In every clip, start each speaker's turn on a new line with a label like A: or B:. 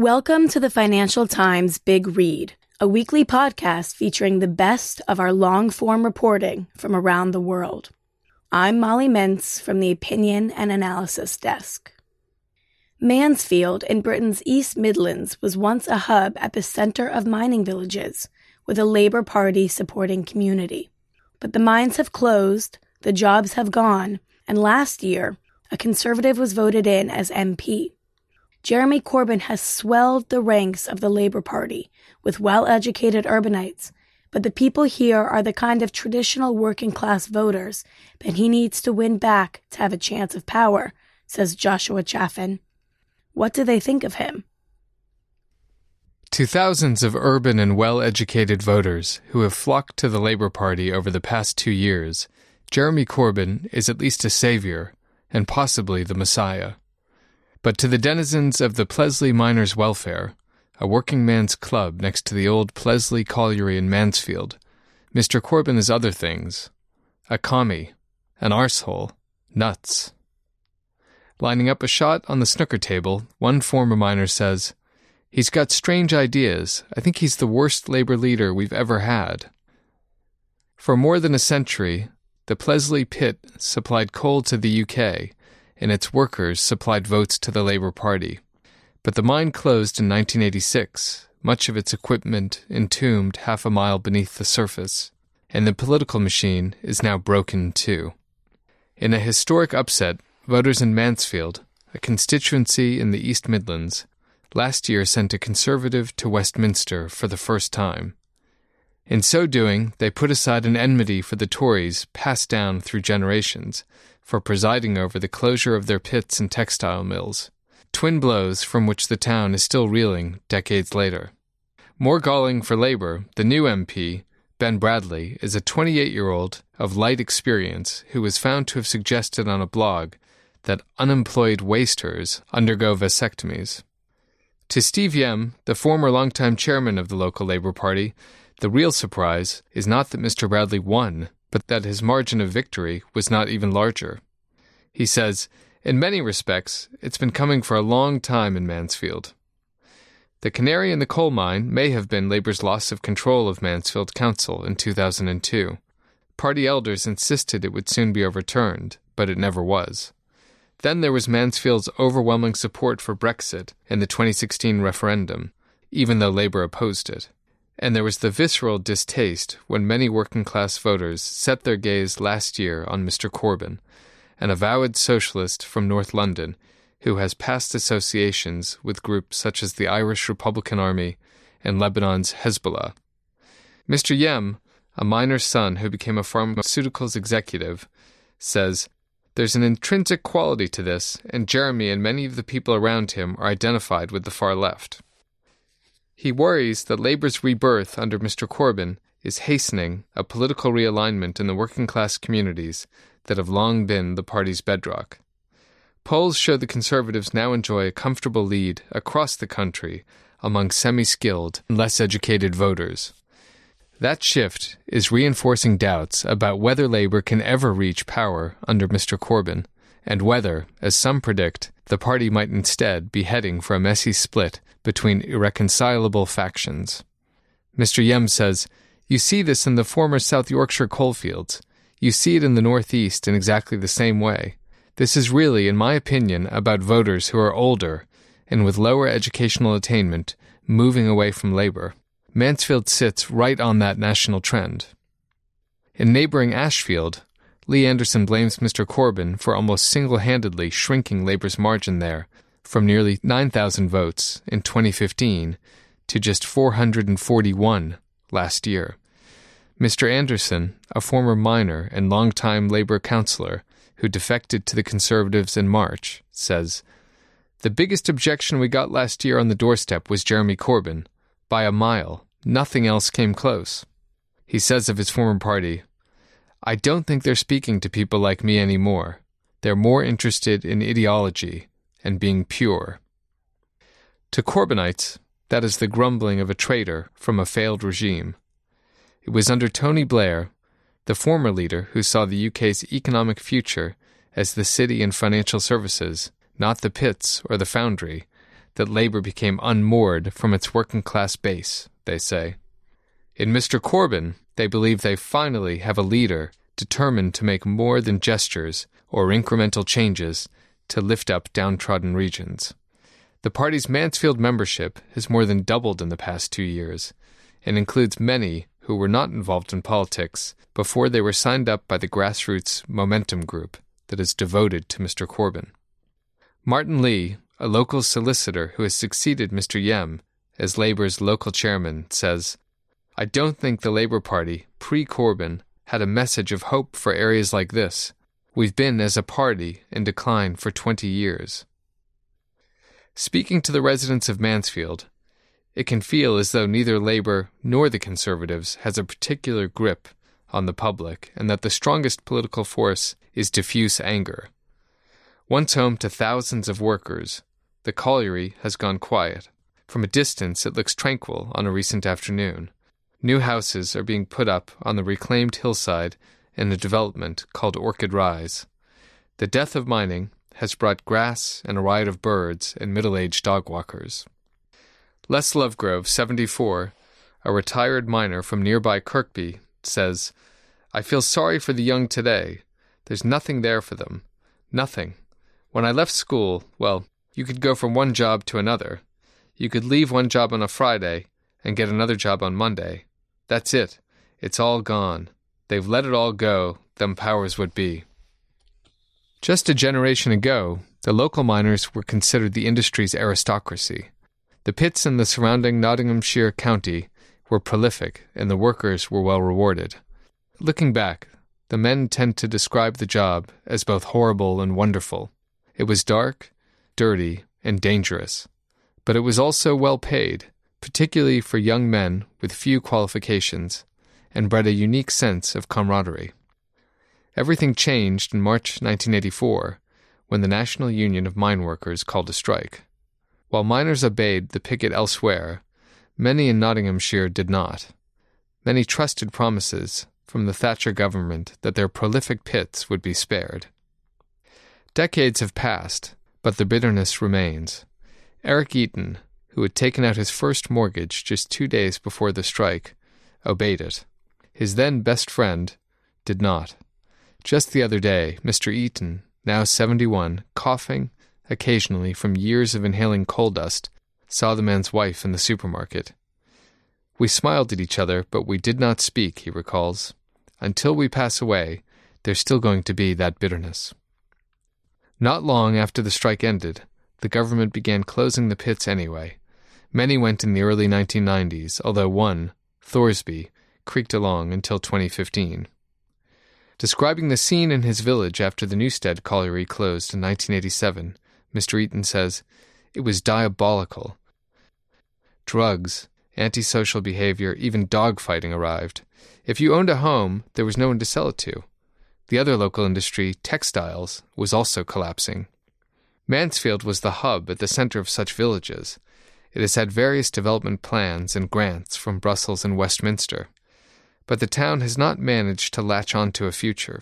A: Welcome to the Financial Times Big Read, a weekly podcast featuring the best of our long form reporting from around the world. I'm Molly Mintz from the Opinion and Analysis Desk. Mansfield in Britain's East Midlands was once a hub at the center of mining villages with a Labour Party supporting community. But the mines have closed, the jobs have gone, and last year, a Conservative was voted in as MP. Jeremy Corbyn has swelled the ranks of the Labour Party with well educated urbanites, but the people here are the kind of traditional working class voters that he needs to win back to have a chance of power, says Joshua Chaffin. What do they think of him?
B: To thousands of urban and well educated voters who have flocked to the Labour Party over the past two years, Jeremy Corbyn is at least a savior and possibly the Messiah. But to the denizens of the Pleasley Miners' Welfare, a working man's club next to the old Pleasley Colliery in Mansfield, Mr. Corbyn is other things a commie, an arsehole, nuts. Lining up a shot on the snooker table, one former miner says, He's got strange ideas. I think he's the worst labor leader we've ever had. For more than a century, the Pleasley pit supplied coal to the UK and its workers supplied votes to the Labour Party. But the mine closed in 1986, much of its equipment entombed half a mile beneath the surface, and the political machine is now broken too. In a historic upset, voters in Mansfield, a constituency in the East Midlands, last year sent a Conservative to Westminster for the first time. In so doing, they put aside an enmity for the Tories passed down through generations for presiding over the closure of their pits and textile mills, twin blows from which the town is still reeling decades later. More galling for Labour, the new MP, Ben Bradley, is a 28 year old of light experience who was found to have suggested on a blog that unemployed wasters undergo vasectomies. To Steve Yemm, the former longtime chairman of the local Labour Party, the real surprise is not that Mr. Bradley won, but that his margin of victory was not even larger. He says, In many respects, it's been coming for a long time in Mansfield. The canary in the coal mine may have been Labour's loss of control of Mansfield Council in 2002. Party elders insisted it would soon be overturned, but it never was. Then there was Mansfield's overwhelming support for Brexit in the 2016 referendum, even though Labour opposed it and there was the visceral distaste when many working class voters set their gaze last year on Mr. Corbyn, an avowed socialist from North London who has past associations with groups such as the Irish Republican Army and Lebanon's Hezbollah. Mr. Yemm, a miner's son who became a pharmaceuticals executive, says, There's an intrinsic quality to this, and Jeremy and many of the people around him are identified with the far left. He worries that Labour's rebirth under Mr. Corbyn is hastening a political realignment in the working class communities that have long been the party's bedrock. Polls show the Conservatives now enjoy a comfortable lead across the country among semi skilled and less educated voters. That shift is reinforcing doubts about whether Labour can ever reach power under Mr. Corbyn, and whether, as some predict, the party might instead be heading for a messy split between irreconcilable factions. Mr. Yemm says, You see this in the former South Yorkshire coalfields. You see it in the Northeast in exactly the same way. This is really, in my opinion, about voters who are older and with lower educational attainment moving away from labor. Mansfield sits right on that national trend. In neighboring Ashfield, Lee Anderson blames Mr. Corbyn for almost single handedly shrinking labor's margin there from nearly 9,000 votes in 2015 to just 441 last year. Mr. Anderson, a former miner and longtime Labour councillor who defected to the Conservatives in March, says, The biggest objection we got last year on the doorstep was Jeremy Corbyn. By a mile. Nothing else came close. He says of his former party, I don't think they're speaking to people like me anymore. They're more interested in ideology and being pure. To Corbynites, that is the grumbling of a traitor from a failed regime. It was under Tony Blair, the former leader who saw the UK's economic future as the city and financial services, not the pits or the foundry, that labor became unmoored from its working class base, they say. In Mr. Corbyn, they believe they finally have a leader determined to make more than gestures or incremental changes to lift up downtrodden regions. The party's Mansfield membership has more than doubled in the past two years and includes many who were not involved in politics before they were signed up by the grassroots Momentum Group that is devoted to Mr. Corbyn. Martin Lee, a local solicitor who has succeeded Mr. Yemm as Labour's local chairman, says, I don't think the Labour Party, pre Corbyn, had a message of hope for areas like this. We've been, as a party, in decline for 20 years. Speaking to the residents of Mansfield, it can feel as though neither Labour nor the Conservatives has a particular grip on the public, and that the strongest political force is diffuse anger. Once home to thousands of workers, the colliery has gone quiet. From a distance, it looks tranquil on a recent afternoon. New houses are being put up on the reclaimed hillside in a development called Orchid Rise. The death of mining has brought grass and a riot of birds and middle aged dog walkers. Les Lovegrove, 74, a retired miner from nearby Kirkby, says, I feel sorry for the young today. There's nothing there for them. Nothing. When I left school, well, you could go from one job to another. You could leave one job on a Friday and get another job on Monday. That's it. It's all gone. They've let it all go, them powers would be. Just a generation ago, the local miners were considered the industry's aristocracy. The pits in the surrounding Nottinghamshire county were prolific, and the workers were well rewarded. Looking back, the men tend to describe the job as both horrible and wonderful. It was dark, dirty, and dangerous, but it was also well paid, particularly for young men with few qualifications, and bred a unique sense of camaraderie. Everything changed in March 1984 when the National Union of Mine Workers called a strike. While miners obeyed the picket elsewhere, many in Nottinghamshire did not. Many trusted promises from the Thatcher government that their prolific pits would be spared. Decades have passed, but the bitterness remains. Eric Eaton, who had taken out his first mortgage just two days before the strike, obeyed it. His then best friend did not. Just the other day, Mr. Eaton, now 71, coughing occasionally from years of inhaling coal dust, saw the man's wife in the supermarket. We smiled at each other, but we did not speak, he recalls. Until we pass away, there's still going to be that bitterness. Not long after the strike ended, the government began closing the pits anyway. Many went in the early 1990s, although one, Thoresby, creaked along until 2015. Describing the scene in his village after the Newstead colliery closed in 1987, Mr. Eaton says, It was diabolical. Drugs, antisocial behavior, even dogfighting arrived. If you owned a home, there was no one to sell it to. The other local industry, textiles, was also collapsing. Mansfield was the hub at the center of such villages. It has had various development plans and grants from Brussels and Westminster. But the town has not managed to latch on to a future.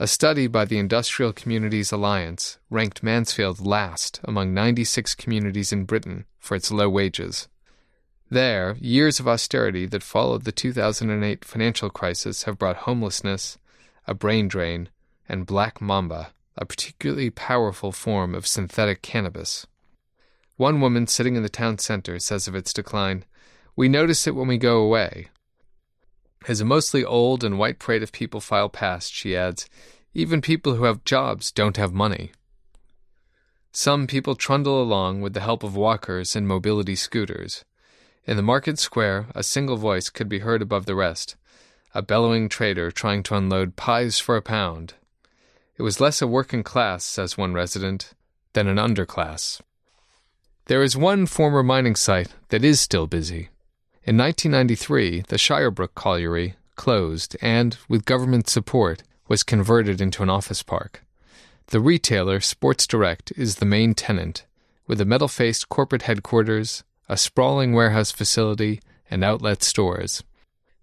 B: A study by the Industrial Communities Alliance ranked Mansfield last among 96 communities in Britain for its low wages. There, years of austerity that followed the 2008 financial crisis have brought homelessness, a brain drain, and black mamba, a particularly powerful form of synthetic cannabis. One woman sitting in the town center says of its decline, We notice it when we go away, as a mostly old and white parade of people file past, she adds, even people who have jobs don't have money. Some people trundle along with the help of walkers and mobility scooters. In the market square, a single voice could be heard above the rest a bellowing trader trying to unload pies for a pound. It was less a working class, says one resident, than an underclass. There is one former mining site that is still busy. In 1993, the Shirebrook Colliery closed and, with government support, was converted into an office park. The retailer Sports Direct is the main tenant, with a metal faced corporate headquarters, a sprawling warehouse facility, and outlet stores.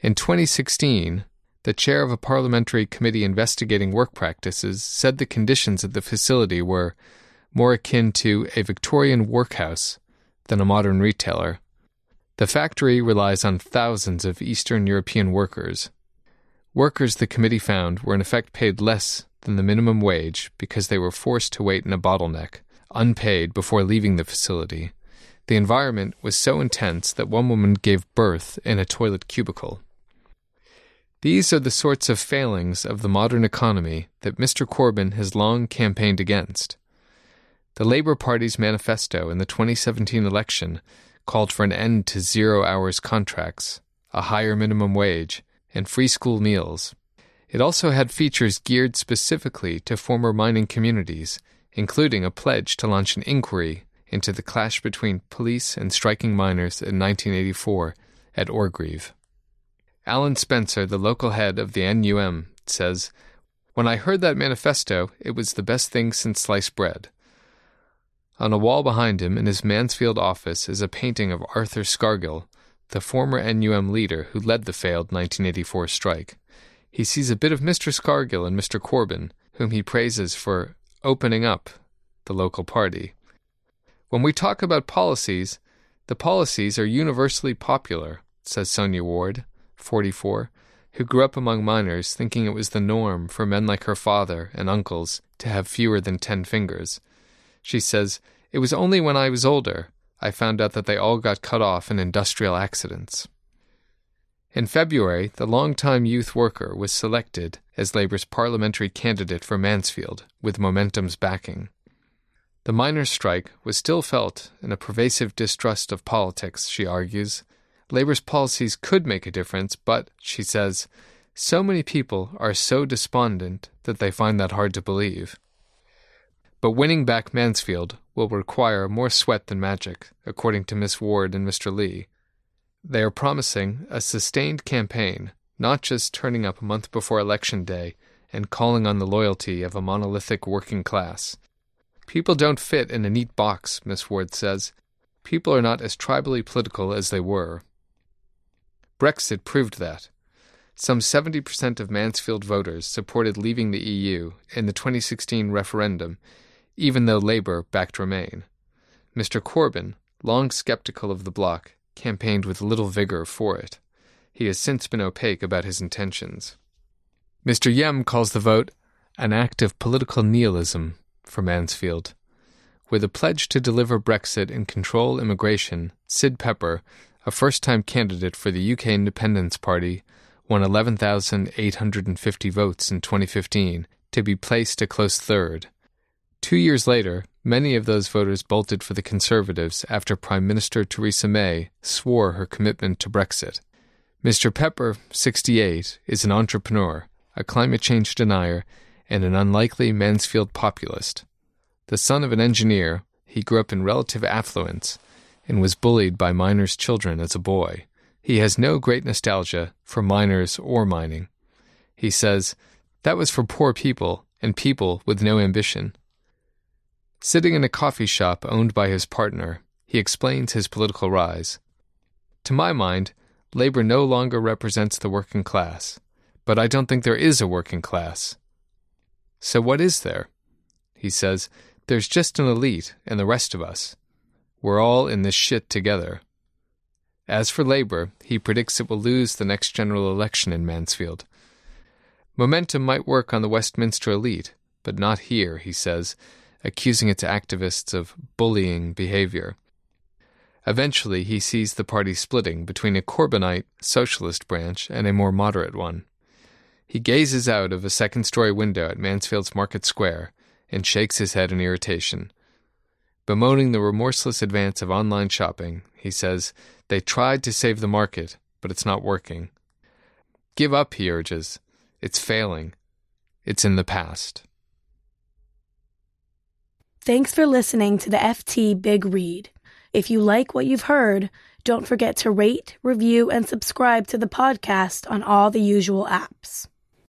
B: In 2016, the chair of a parliamentary committee investigating work practices said the conditions at the facility were more akin to a Victorian workhouse than a modern retailer. The factory relies on thousands of Eastern European workers. Workers, the committee found, were in effect paid less than the minimum wage because they were forced to wait in a bottleneck, unpaid, before leaving the facility. The environment was so intense that one woman gave birth in a toilet cubicle. These are the sorts of failings of the modern economy that Mr. Corbyn has long campaigned against. The Labour Party's manifesto in the 2017 election called for an end to zero hours contracts, a higher minimum wage, and free school meals. It also had features geared specifically to former mining communities, including a pledge to launch an inquiry into the clash between police and striking miners in 1984 at Orgreave. Alan Spencer, the local head of the NUM, says, When I heard that manifesto, it was the best thing since sliced bread. On a wall behind him in his Mansfield office is a painting of Arthur Scargill, the former NUM leader who led the failed 1984 strike. He sees a bit of Mr. Scargill in Mr. Corbyn, whom he praises for opening up the local party. When we talk about policies, the policies are universally popular, says Sonya Ward, 44, who grew up among miners thinking it was the norm for men like her father and uncles to have fewer than ten fingers. She says, It was only when I was older I found out that they all got cut off in industrial accidents. In February, the long-time youth worker was selected as Labour's parliamentary candidate for Mansfield, with Momentum's backing. The miners' strike was still felt in a pervasive distrust of politics, she argues. Labour's policies could make a difference, but, she says, so many people are so despondent that they find that hard to believe. But winning back Mansfield will require more sweat than magic, according to Miss Ward and Mr. Lee. They are promising a sustained campaign, not just turning up a month before Election Day and calling on the loyalty of a monolithic working class. People don't fit in a neat box, Miss Ward says. People are not as tribally political as they were. Brexit proved that. Some 70% of Mansfield voters supported leaving the EU in the 2016 referendum, even though Labour backed Remain. Mr. Corbyn, long sceptical of the bloc, campaigned with little vigour for it. He has since been opaque about his intentions. Mr. Yemm calls the vote an act of political nihilism for Mansfield. With a pledge to deliver Brexit and control immigration, Sid Pepper, a first time candidate for the UK Independence Party, won 11,850 votes in 2015 to be placed a close third. Two years later, many of those voters bolted for the Conservatives after Prime Minister Theresa May swore her commitment to Brexit. Mr. Pepper, 68, is an entrepreneur, a climate change denier, and an unlikely Mansfield populist. The son of an engineer, he grew up in relative affluence and was bullied by miners' children as a boy. He has no great nostalgia for miners or mining. He says, That was for poor people and people with no ambition. Sitting in a coffee shop owned by his partner, he explains his political rise. To my mind, labor no longer represents the working class, but I don't think there is a working class. So, what is there? He says, There's just an elite and the rest of us. We're all in this shit together. As for Labour, he predicts it will lose the next general election in Mansfield. Momentum might work on the Westminster elite, but not here, he says, accusing its activists of bullying behaviour. Eventually, he sees the party splitting between a Corbynite socialist branch and a more moderate one. He gazes out of a second story window at Mansfield's Market Square and shakes his head in irritation. Bemoaning the remorseless advance of online shopping, he says, They tried to save the market, but it's not working. Give up, he urges. It's failing. It's in the past.
A: Thanks for listening to the FT Big Read. If you like what you've heard, don't forget to rate, review, and subscribe to the podcast on all the usual apps.